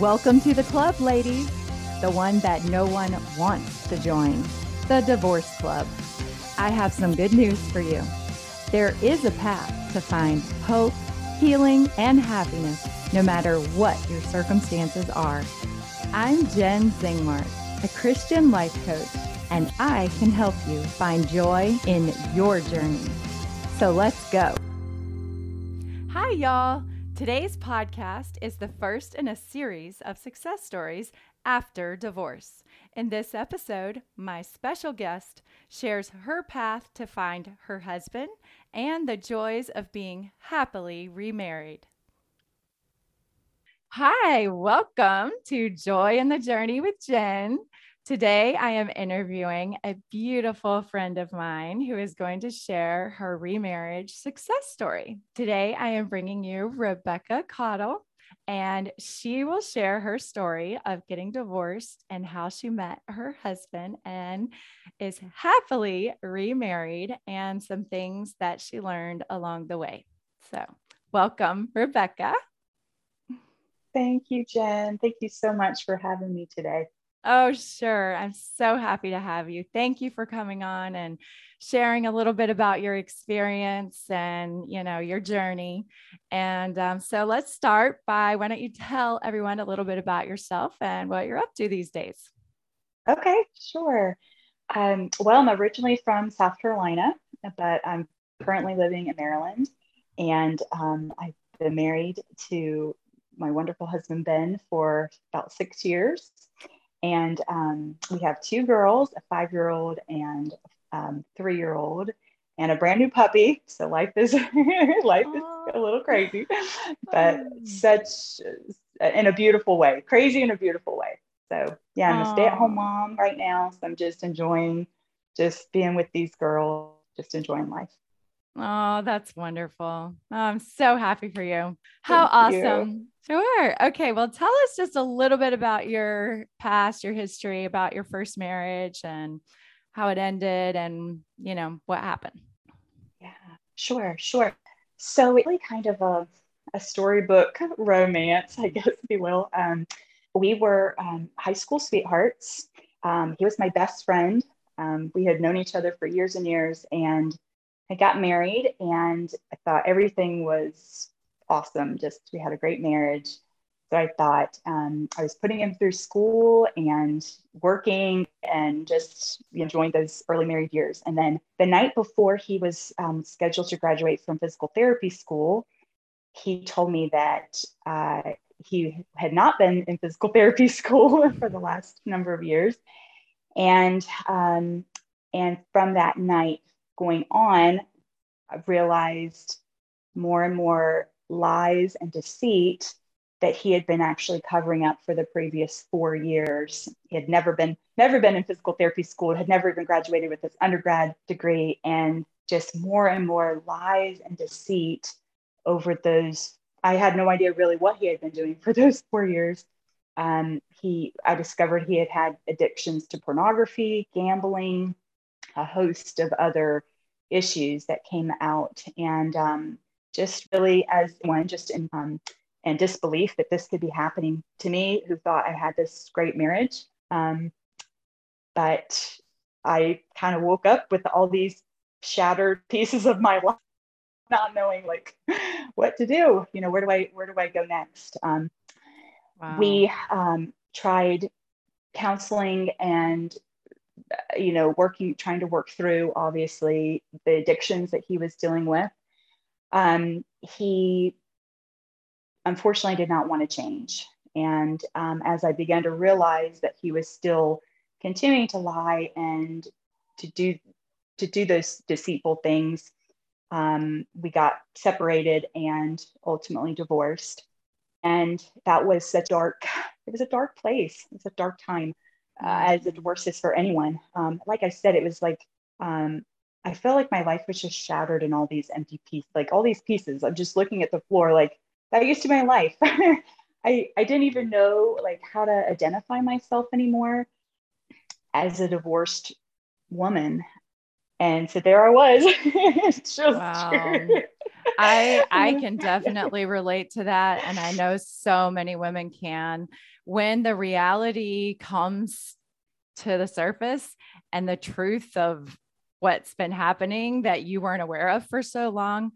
Welcome to the club, ladies, the one that no one wants to join, the Divorce Club. I have some good news for you. There is a path to find hope, healing, and happiness no matter what your circumstances are. I'm Jen Zingmark, a Christian life coach, and I can help you find joy in your journey. So let's go. Hi, y'all. Today's podcast is the first in a series of success stories after divorce. In this episode, my special guest shares her path to find her husband and the joys of being happily remarried. Hi, welcome to Joy in the Journey with Jen. Today, I am interviewing a beautiful friend of mine who is going to share her remarriage success story. Today, I am bringing you Rebecca Cottle, and she will share her story of getting divorced and how she met her husband and is happily remarried and some things that she learned along the way. So, welcome, Rebecca. Thank you, Jen. Thank you so much for having me today. Oh, sure. I'm so happy to have you. Thank you for coming on and sharing a little bit about your experience and, you know, your journey. And um, so let's start by why don't you tell everyone a little bit about yourself and what you're up to these days? Okay, sure. Um, well, I'm originally from South Carolina, but I'm currently living in Maryland. And um, I've been married to my wonderful husband Ben for about six years, and um, we have two girls, a five-year-old and um, three-year-old, and a brand new puppy. So life is life is a little crazy, but such in a beautiful way, crazy in a beautiful way. So yeah, I'm a stay-at-home mom right now. So I'm just enjoying just being with these girls, just enjoying life. Oh, that's wonderful. Oh, I'm so happy for you. How Thank awesome. You. Sure. Okay. Well, tell us just a little bit about your past, your history, about your first marriage and how it ended and, you know, what happened. Yeah, sure, sure. So, really kind of a, a storybook romance, I guess, if you will. Um, we were um, high school sweethearts. Um, he was my best friend. Um, we had known each other for years and years. And I got married and I thought everything was awesome. Just we had a great marriage. So I thought um, I was putting him through school and working and just enjoying those early married years. And then the night before he was um, scheduled to graduate from physical therapy school, he told me that uh, he had not been in physical therapy school for the last number of years. And um, and from that night going on, I've realized more and more lies and deceit that he had been actually covering up for the previous four years. He had never been never been in physical therapy school, had never even graduated with his undergrad degree, and just more and more lies and deceit over those. I had no idea really what he had been doing for those four years. Um, he, I discovered he had had addictions to pornography, gambling, a host of other issues that came out, and um, just really as one, just in um, and disbelief that this could be happening to me, who thought I had this great marriage. Um, but I kind of woke up with all these shattered pieces of my life, not knowing like what to do. You know, where do I where do I go next? Um, wow. We um, tried counseling and you know, working, trying to work through obviously the addictions that he was dealing with. Um, he unfortunately did not want to change. And um, as I began to realize that he was still continuing to lie and to do to do those deceitful things, um, we got separated and ultimately divorced. And that was a dark. It was a dark place. It was a dark time uh, as a divorce is for anyone. Um, like I said, it was like um, I felt like my life was just shattered in all these empty pieces, like all these pieces. I'm just looking at the floor, like that used to be my life. I I didn't even know like how to identify myself anymore as a divorced woman. And so there I was. just wow. I I can definitely relate to that and I know so many women can when the reality comes to the surface and the truth of what's been happening that you weren't aware of for so long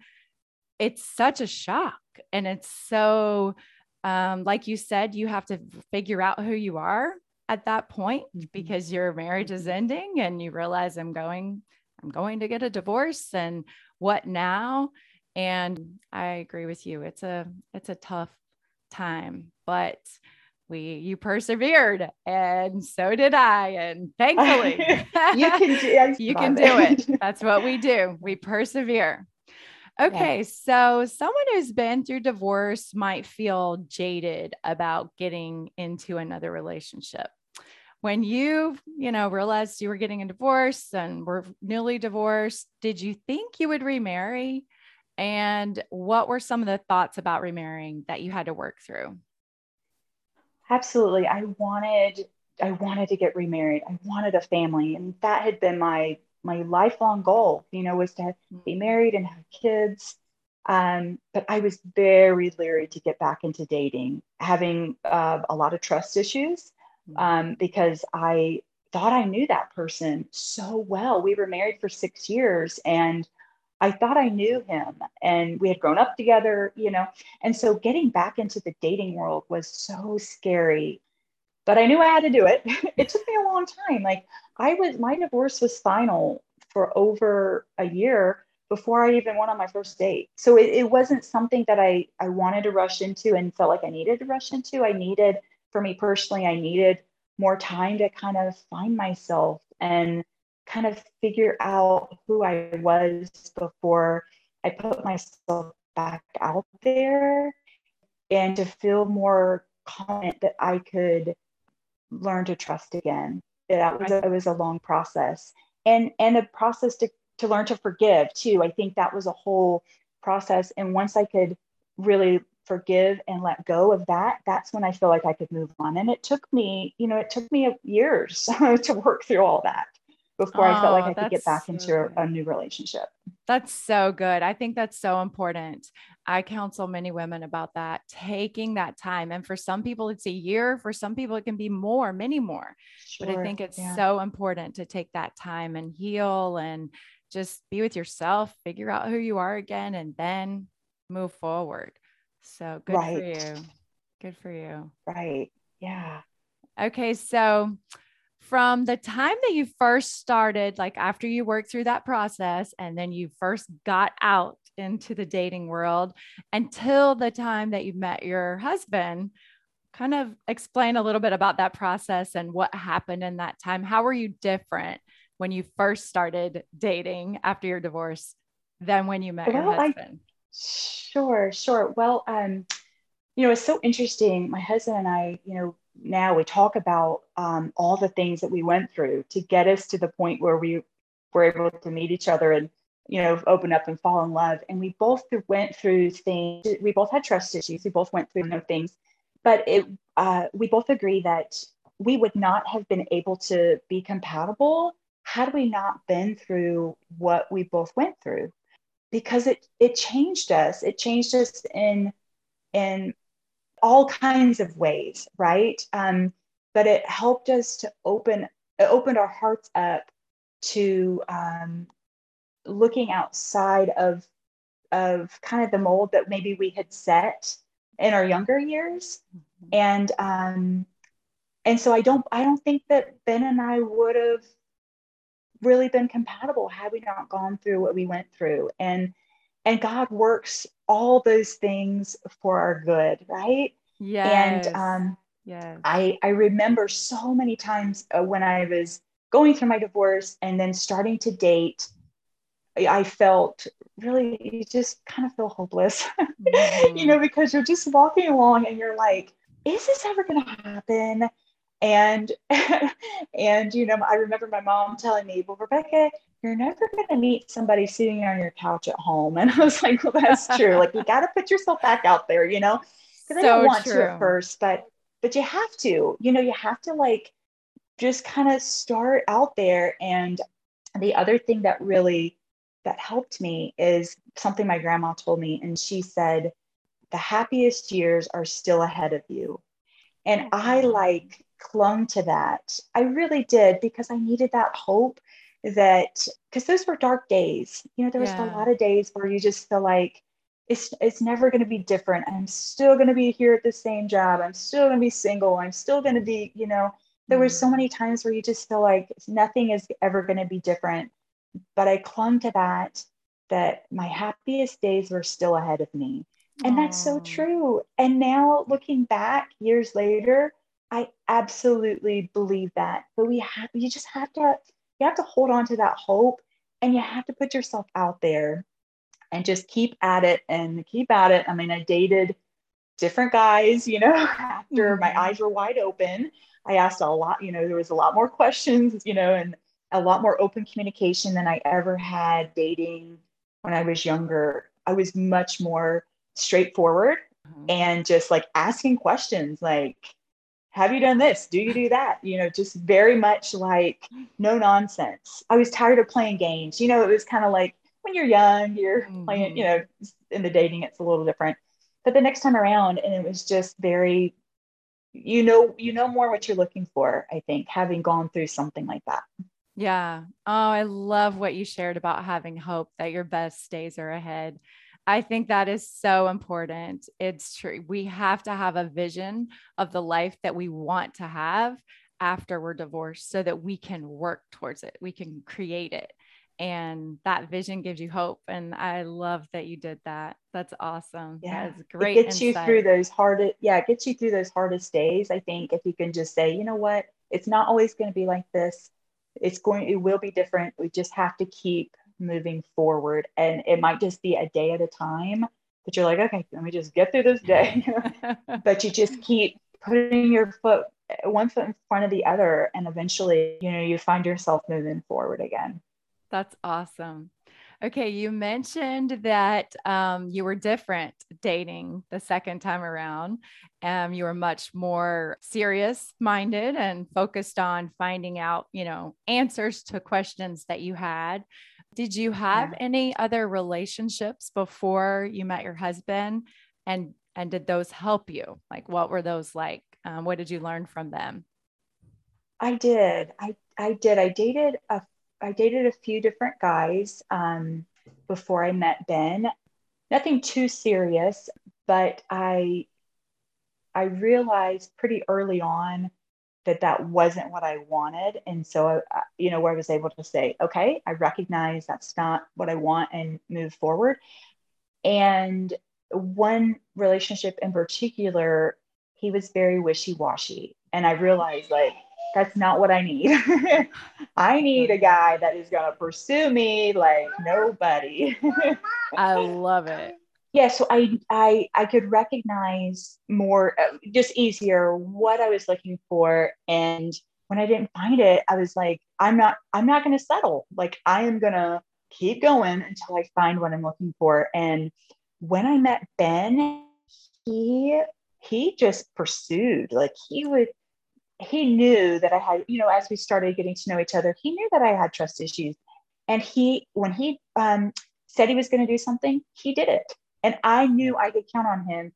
it's such a shock and it's so um, like you said you have to figure out who you are at that point mm-hmm. because your marriage is ending and you realize i'm going i'm going to get a divorce and what now? And i agree with you. It's a it's a tough time but we you persevered and so did i and thankfully you can do, you can do it. That's what we do. We persevere. Okay yeah. so someone who's been through divorce might feel jaded about getting into another relationship when you you know realized you were getting a divorce and were newly divorced did you think you would remarry? And what were some of the thoughts about remarrying that you had to work through? Absolutely. I wanted i wanted to get remarried. I wanted a family and that had been my my lifelong goal you know was to be mm-hmm. married and have kids. Um, but i was very leery to get back into dating having uh, a lot of trust issues. Um, because i thought i knew that person so well we were married for six years and I thought I knew him and we had grown up together, you know. And so getting back into the dating world was so scary. But I knew I had to do it. it took me a long time. Like I was my divorce was final for over a year before I even went on my first date. So it, it wasn't something that I I wanted to rush into and felt like I needed to rush into. I needed, for me personally, I needed more time to kind of find myself and kind of figure out who I was before I put myself back out there and to feel more confident that I could learn to trust again. That was it was a long process and and a process to to learn to forgive too. I think that was a whole process and once I could really forgive and let go of that that's when I feel like I could move on and it took me you know it took me years to work through all that before oh, I felt like oh, I could get back so into good. a new relationship. That's so good. I think that's so important. I counsel many women about that, taking that time. And for some people, it's a year. For some people, it can be more, many more. Sure. But I think it's yeah. so important to take that time and heal and just be with yourself, figure out who you are again, and then move forward. So good right. for you. Good for you. Right. Yeah. Okay. So, from the time that you first started, like after you worked through that process and then you first got out into the dating world until the time that you met your husband, kind of explain a little bit about that process and what happened in that time. How were you different when you first started dating after your divorce than when you met well, your husband? I, sure, sure. Well, um, you know, it's so interesting. My husband and I, you know, now we talk about um, all the things that we went through to get us to the point where we were able to meet each other and you know open up and fall in love and we both went through things we both had trust issues we both went through those things but it uh, we both agree that we would not have been able to be compatible had we not been through what we both went through because it it changed us it changed us in in all kinds of ways, right? Um, but it helped us to open, it opened our hearts up to um, looking outside of of kind of the mold that maybe we had set in our younger years, mm-hmm. and um, and so I don't I don't think that Ben and I would have really been compatible had we not gone through what we went through and and God works all those things for our good, right? Yeah. And um, yeah, I I remember so many times uh, when I was going through my divorce and then starting to date, I felt really you just kind of feel hopeless, mm-hmm. you know, because you're just walking along and you're like, is this ever going to happen? And and you know, I remember my mom telling me, "Well, Rebecca, you're never going to meet somebody sitting on your couch at home. And I was like, well, that's true. like, you got to put yourself back out there, you know? Because so I didn't want true. to at first, but but you have to, you know, you have to like just kind of start out there. And the other thing that really that helped me is something my grandma told me, and she said, The happiest years are still ahead of you. And I mm-hmm. like clung to that. I really did because I needed that hope that because those were dark days. You know, there was yeah. a lot of days where you just feel like it's it's never going to be different. I'm still going to be here at the same job. I'm still going to be single. I'm still going to be, you know, there were so mm-hmm. many times where you just feel like nothing is ever going to be different. But I clung to that that my happiest days were still ahead of me. And that's so true. And now looking back years later, I absolutely believe that. But we have you just have to you have to hold on to that hope and you have to put yourself out there and just keep at it and keep at it. I mean, I dated different guys, you know, after mm-hmm. my eyes were wide open. I asked a lot, you know, there was a lot more questions, you know, and a lot more open communication than I ever had dating when I was younger. I was much more straightforward mm-hmm. and just like asking questions like, have you done this? Do you do that? You know, just very much like no nonsense. I was tired of playing games. You know, it was kind of like when you're young, you're mm-hmm. playing, you know, in the dating, it's a little different. But the next time around, and it was just very, you know, you know more what you're looking for, I think, having gone through something like that. Yeah. Oh, I love what you shared about having hope that your best days are ahead. I think that is so important. It's true. We have to have a vision of the life that we want to have after we're divorced so that we can work towards it. We can create it. And that vision gives you hope. And I love that you did that. That's awesome. Yeah. That's great. It gets insight. you through those hardest, yeah, it gets you through those hardest days. I think if you can just say, you know what, it's not always going to be like this. It's going, it will be different. We just have to keep moving forward. And it might just be a day at a time, but you're like, okay, let me just get through this day. but you just keep putting your foot, one foot in front of the other. And eventually, you know, you find yourself moving forward again. That's awesome. Okay, you mentioned that um, you were different dating the second time around. Um, you were much more serious minded and focused on finding out, you know, answers to questions that you had. Did you have yeah. any other relationships before you met your husband? And and did those help you? Like what were those like? Um, what did you learn from them? I did. I I did. I dated a I dated a few different guys um, before I met Ben. Nothing too serious, but I I realized pretty early on that that wasn't what I wanted. And so, I, you know, where I was able to say, okay, I recognize that's not what I want and move forward. And one relationship in particular, he was very wishy washy. And I realized, like, that's not what I need. I need a guy that is going to pursue me like nobody. I love it yeah so i i i could recognize more uh, just easier what i was looking for and when i didn't find it i was like i'm not i'm not going to settle. Like i am going to keep going until i find what i'm looking for. And when i met ben he he just pursued. Like he would he knew that i had you know as we started getting to know each other he knew that i had trust issues. And he when he um, said he was going to do something he did it and I knew I could count on him.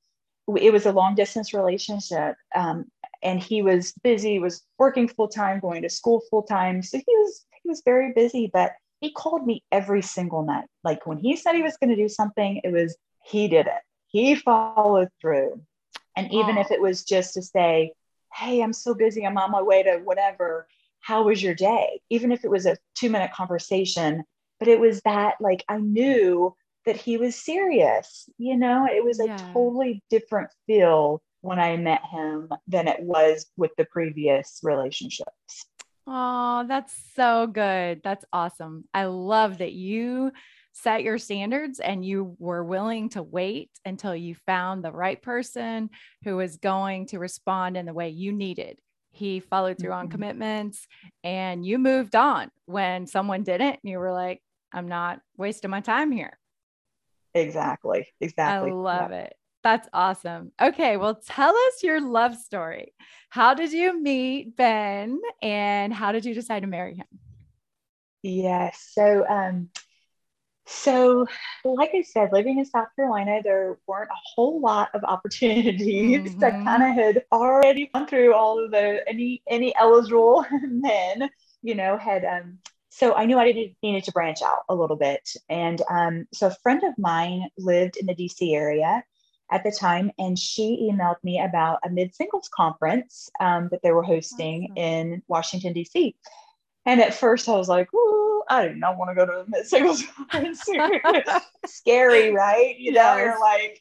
It was a long distance relationship, um, and he was busy, was working full time, going to school full time. So he was he was very busy, but he called me every single night. Like when he said he was going to do something, it was he did it. He followed through. And even if it was just to say, Hey, I'm so busy, I'm on my way to whatever. How was your day? Even if it was a two minute conversation, but it was that like I knew that he was serious. You know, it was a totally different feel when I met him than it was with the previous relationships. Oh, that's so good. That's awesome. I love that you set your standards and you were willing to wait until you found the right person who was going to respond in the way you needed. He followed through mm-hmm. on commitments and you moved on when someone didn't. And you were like, I'm not wasting my time here. Exactly. Exactly. I love yeah. it. That's awesome. Okay, well, tell us your love story. How did you meet Ben and how did you decide to marry him? Yes. So, um, So, like I said, living in South Carolina, there weren't a whole lot of opportunities. Mm-hmm. I kind of had already gone through all of the any any eligible men, you know, had um so I knew I needed, needed to branch out a little bit. And um, so a friend of mine lived in the DC area at the time, and she emailed me about a mid singles conference um, that they were hosting awesome. in Washington, DC. And at first I was like, ooh, I do not want to go to a mid singles conference. Scary, right? You know, yes. you're like,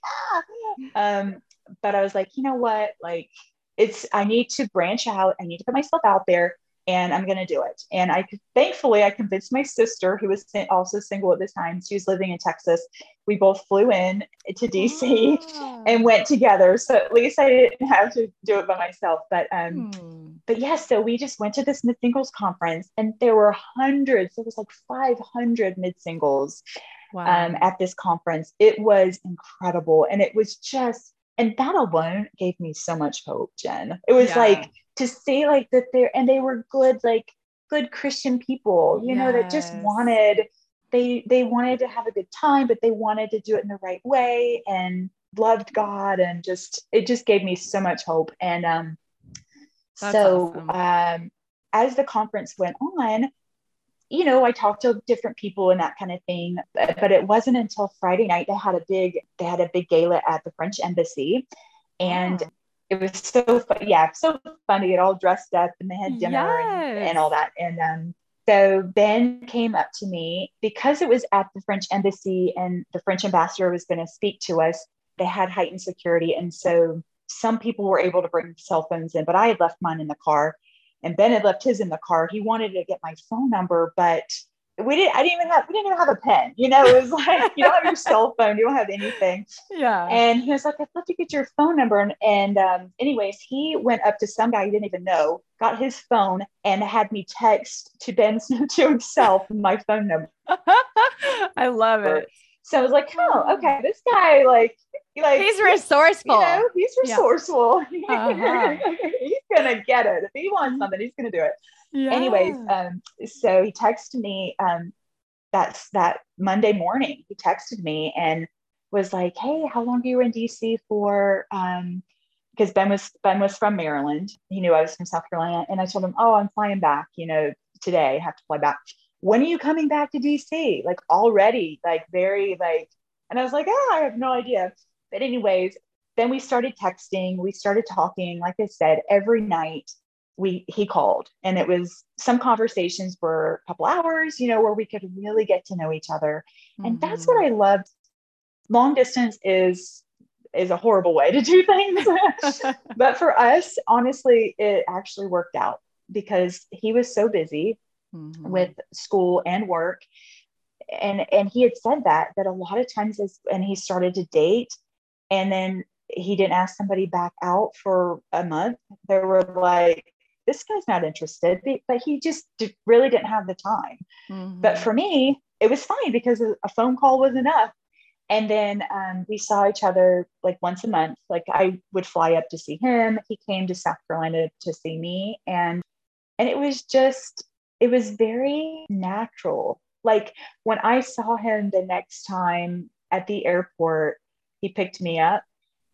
ah. Um, but I was like, you know what? Like, it's, I need to branch out. I need to put myself out there and I'm going to do it. And I thankfully I convinced my sister, who was also single at the time. She was living in Texas. We both flew in to DC oh. and went together. So at least I didn't have to do it by myself. But um, hmm. but yes, yeah, so we just went to this mid singles conference, and there were hundreds. There was like 500 mid singles wow. um, at this conference. It was incredible, and it was just and that alone gave me so much hope jen it was yeah. like to see like that they're and they were good like good christian people you yes. know that just wanted they they wanted to have a good time but they wanted to do it in the right way and loved god and just it just gave me so much hope and um That's so awesome. um as the conference went on you know, I talked to different people and that kind of thing, but, but, it wasn't until Friday night they had a big they had a big gala at the French embassy, and oh. It was so fun. Yeah, so fun to get all dressed up and they had dinner yes. and, and all that. And um, so Ben came up to me because it was at the French embassy and the French ambassador was going to speak to us. They had heightened security, and so some people were able to bring cell phones in, but I had left mine in the car and Ben had left his in the car. He wanted to get my phone number, but we didn't. I didn't even have. We didn't even have a pen. You know, it was like you don't have your cell phone. You don't have anything. Yeah. And he was like, "I'd love to get your phone number." And, and um, anyways, he went up to some guy he didn't even know, got his phone, and had me text to Ben to himself my phone number. I love it. So I was like, "Oh, okay, this guy like like he's resourceful. You know, he's resourceful. Yeah. Uh-huh. he's gonna get it. If he wants something, he's gonna do it. Yeah. Anyways, um, so he texted me um that's that Monday morning. He texted me and was like, Hey, how long are you in DC for? Um, because Ben was Ben was from Maryland. He knew I was from South Carolina. And I told him, Oh, I'm flying back, you know, today. I have to fly back. When are you coming back to DC? Like already, like very like and I was like, oh, I have no idea. But, anyways, then we started texting, we started talking. Like I said, every night we he called and it was some conversations were a couple hours you know where we could really get to know each other mm-hmm. and that's what mm-hmm. i loved long distance is is a horrible way to do things but for us honestly it actually worked out because he was so busy mm-hmm. with school and work and and he had said that that a lot of times as and he started to date and then he didn't ask somebody back out for a month they were like this guy's not interested but he just really didn't have the time. Mm-hmm. but for me it was fine because a phone call was enough. And then um, we saw each other like once a month. Like i would fly up to see him. He came to south carolina to see me. And and it was just it was very natural. Like when i saw him the next time at the airport he picked me up.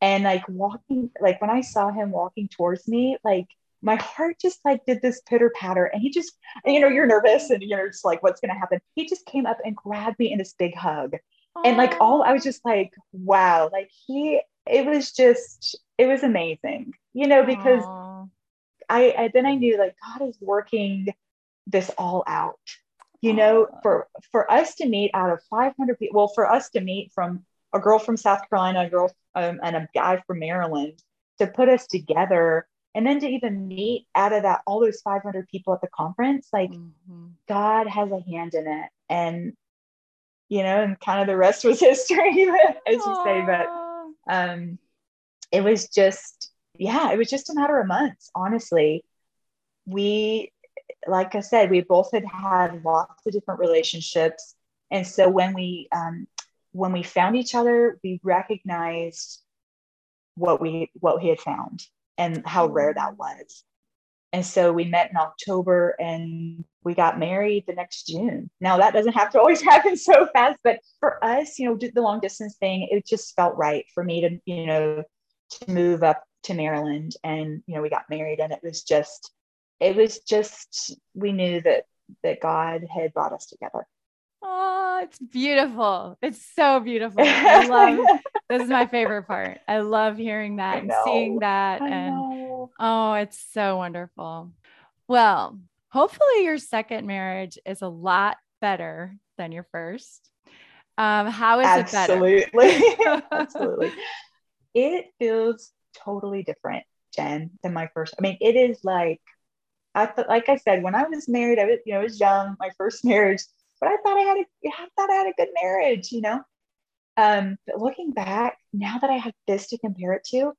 And like walking like when i saw him walking towards me like my heart just like did this pitter patter and he just you know you're nervous and you're just like what's going to happen he just came up and grabbed me in this big hug Aww. and like all i was just like wow like he it was just it was amazing you know because I, I then i knew like god is working this all out you know for for us to meet out of 500 people well for us to meet from a girl from South Carolina, a girl um, and a guy from Maryland to put us together. And then to even meet out of that, all those 500 people at the conference, like mm-hmm. God has a hand in it. And, you know, and kind of the rest was history, as you say. But um, it was just, yeah, it was just a matter of months, honestly. We, like I said, we both had had lots of different relationships. And so when we um, when we found each other, we recognized what we what he had found and how mm-hmm. rare that was. And so we met in October and we got married the next June. Now that doesn't have to always happen so fast, but for us, you know, the long distance thing, it just felt right for me to, you know, to move up to Maryland and, you know, we got married and it was just, it was just, we knew that, that God had brought us together. Oh, it's beautiful. It's so beautiful. I love this is my favorite part. I love hearing that and seeing that. I and know. oh, it's so wonderful. Well, hopefully your second marriage is a lot better than your first. Um, how is Absolutely. it better? Absolutely. Absolutely. It feels totally different, Jen, than my first. I mean, it is like I thought, like I said, when I was married, I was, you know, I was young, my first marriage, but I thought I had a, I thought I had a good marriage, you know. Um, but looking back, now that I have this to compare it to,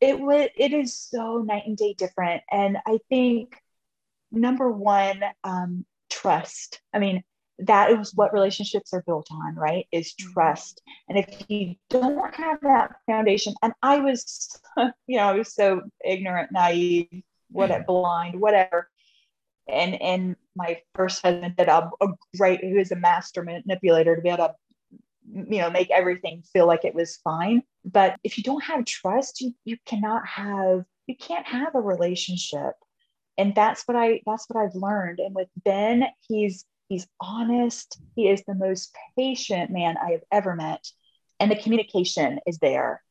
it would, it is so night and day different. And I think number one, um, trust. I mean, that is what relationships are built on, right? Is mm-hmm. trust. And if you don't have that foundation, and I was, you know, I was so ignorant, naive, what blind, whatever. And and my first husband did a, a great, he was a master manipulator to be able to, you know, make everything feel like it was fine. But if you don't have trust, you you cannot have, you can't have a relationship. And that's what i that's what i've learned. And with ben he's he's honest. He is the most patient man i have ever met. And the communication is there.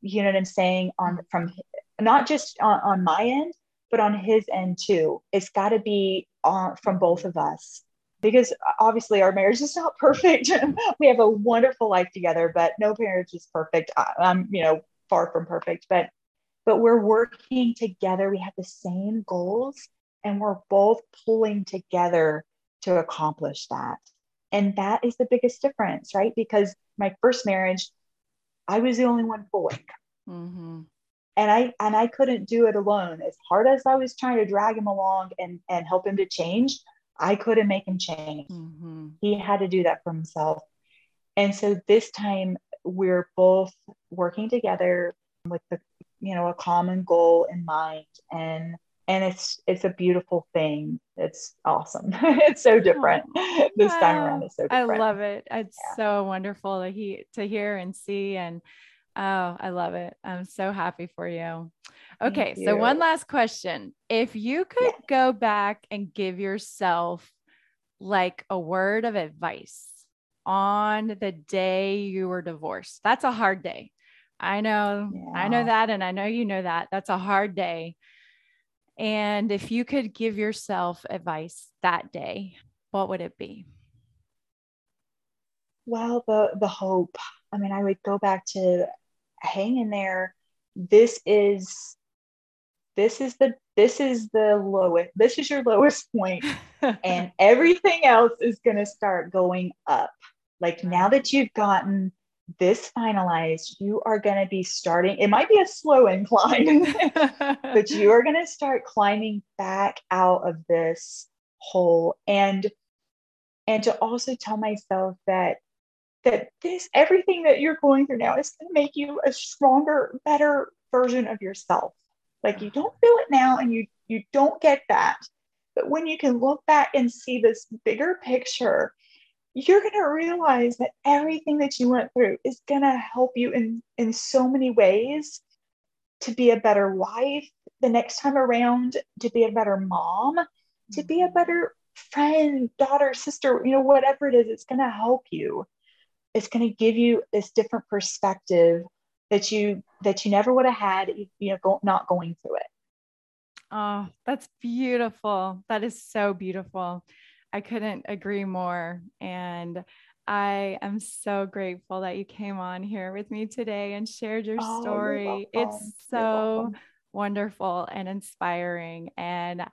You know what i'm saying? On from not just on, on my end but on his end too it's got to be on from both of us because obviously our marriage is not perfect we have a wonderful life together but no marriage is perfect i'm you know far from perfect but but we're working together. We have the same goals and we're both pulling together to accomplish that. And that is the biggest difference, right? Because my first marriage, I was the only one pulling. Mm-hmm. And I and I couldn't do it alone. As hard as I was trying to drag him along and, and help him to change, I couldn't make him change. Mm-hmm. He had to do that for himself. And so this time we're both working together with the you know a common goal in mind and and it's it's a beautiful thing it's awesome it's so different oh, this time around it's so different. i love it it's yeah. so wonderful to he to hear and see and oh i love it i'm so happy for you okay you. so one last question if you could yeah. go back and give yourself like a word of advice on the day you were divorced that's a hard day I know, yeah. I know that. And I know you know that. That's a hard day. And if you could give yourself advice that day, what would it be? Well, the the hope. I mean, I would go back to hang in there. This is this is the this is the lowest this is your lowest point and everything else is going to start going up like now that you've gotten this finalized, you are going to be starting. It might be a slow incline, but you are going to start climbing back out of this hole. And and to also tell myself that that this everything that you're going through now is going to make you a stronger, better version of yourself. Like you don't feel it now, and you you don't get that. But when you can look back and see this bigger picture you're going to realize that everything that you went through is going to help you in in so many ways to be a better wife the next time around to be a better mom to be a mm-hmm. better friend daughter sister you know whatever it is it's going to help you it's going to give you this different perspective that you that you never would have had you know go, not going through it oh that's beautiful that is so beautiful I couldn't agree more. And I am so grateful that you came on here with me today and shared your oh, story. It's so wonderful and inspiring. And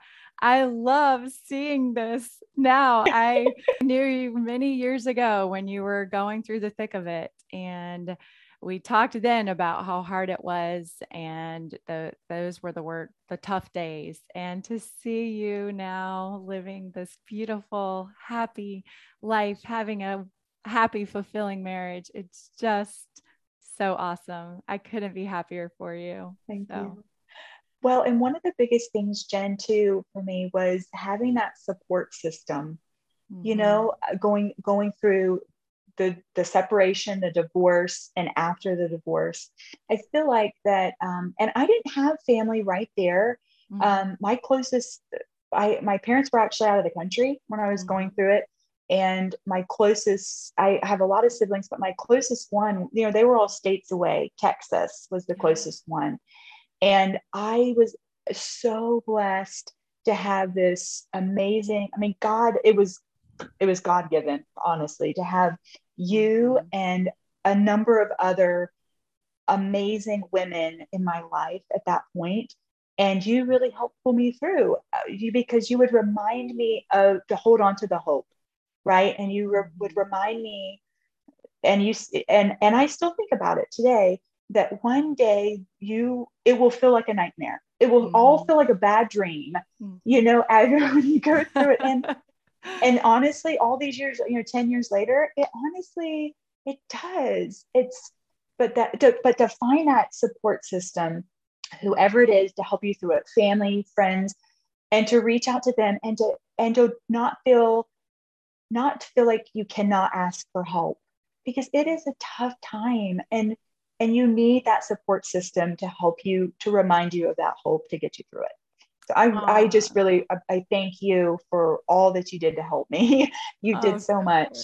I love seeing this now. I knew you many years ago when you were going through the thick of it. And we talked then about how hard it was and the those were the word the tough days and to see you now living this beautiful happy life having a happy fulfilling marriage it's just so awesome i couldn't be happier for you thank so. you Well, and one of the biggest things, Jen, too, for me was having that support system. Mm-hmm. You know, uh, going going through the the separation, the divorce, and after the divorce, I feel like that. Um, and I didn't have family right there. Mm-hmm. Um, my closest, I my parents were actually out of the country when I was mm-hmm. going through it, and my closest i have a lot of siblings but my closest one you know they were all states away texas was the closest one and i was so blessed to have this amazing i mean god it was it was god given honestly to have you mm-hmm. and a number of other amazing women in my life at that point. and you really helped pull me through uh, you because you would remind me of to hold on to the hope right and you re- would remind me and you and and i still think about it today that one day you it will feel like a nightmare it will mm-hmm. all feel like a bad dream mm-hmm. you know as you go through it and and honestly all these years you know 10 years later it honestly it does it's but that to, but to find that support system whoever it is to help you through it family friends and to reach out to them and to and to not feel not to feel like you cannot ask for help because it is a tough time and and you need that support system to help you to remind you of that hope to get you through it so i, Aww. I ah. just really I, thank you for all that you did to help me you did oh, so much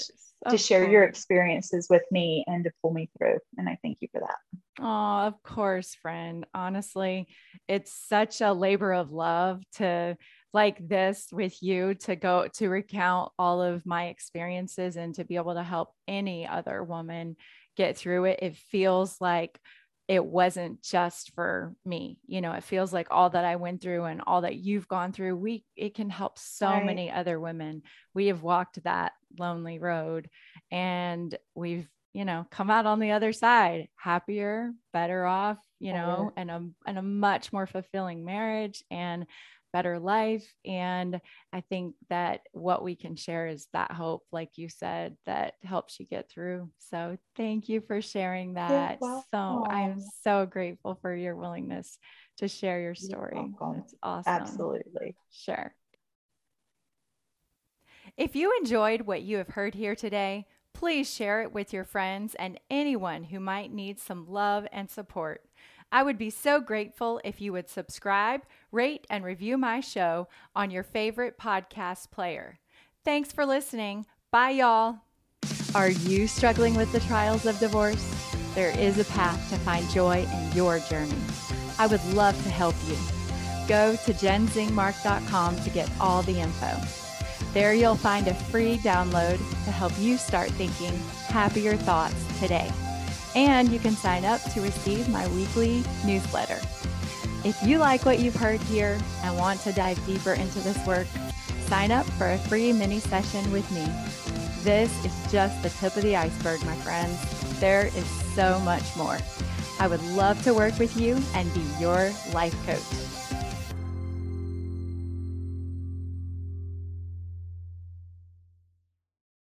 to share course. your experiences with me and to pull me through and i thank you for that Oh, of course, friend. Honestly, it's such a labor of love to like this with you to go to recount all of my experiences and to be able to help any other woman get through it. It feels like it wasn't just for me. You know, it feels like all that I went through and all that you've gone through, we it can help so right. many other women. We have walked that lonely road and we've you know come out on the other side happier better off you know and a and a much more fulfilling marriage and better life. And I think that what we can share is that hope, like you said, that helps you get through. So thank you for sharing that. So I'm so grateful for your willingness to share your story. It's awesome. Absolutely. Sure. If you enjoyed what you have heard here today, please share it with your friends and anyone who might need some love and support. I would be so grateful if you would subscribe, rate, and review my show on your favorite podcast player. Thanks for listening. Bye, y'all. Are you struggling with the trials of divorce? There is a path to find joy in your journey. I would love to help you. Go to jenzingmark.com to get all the info. There you'll find a free download to help you start thinking happier thoughts today and you can sign up to receive my weekly newsletter. If you like what you've heard here and want to dive deeper into this work, sign up for a free mini session with me. This is just the tip of the iceberg, my friends. There is so much more. I would love to work with you and be your life coach.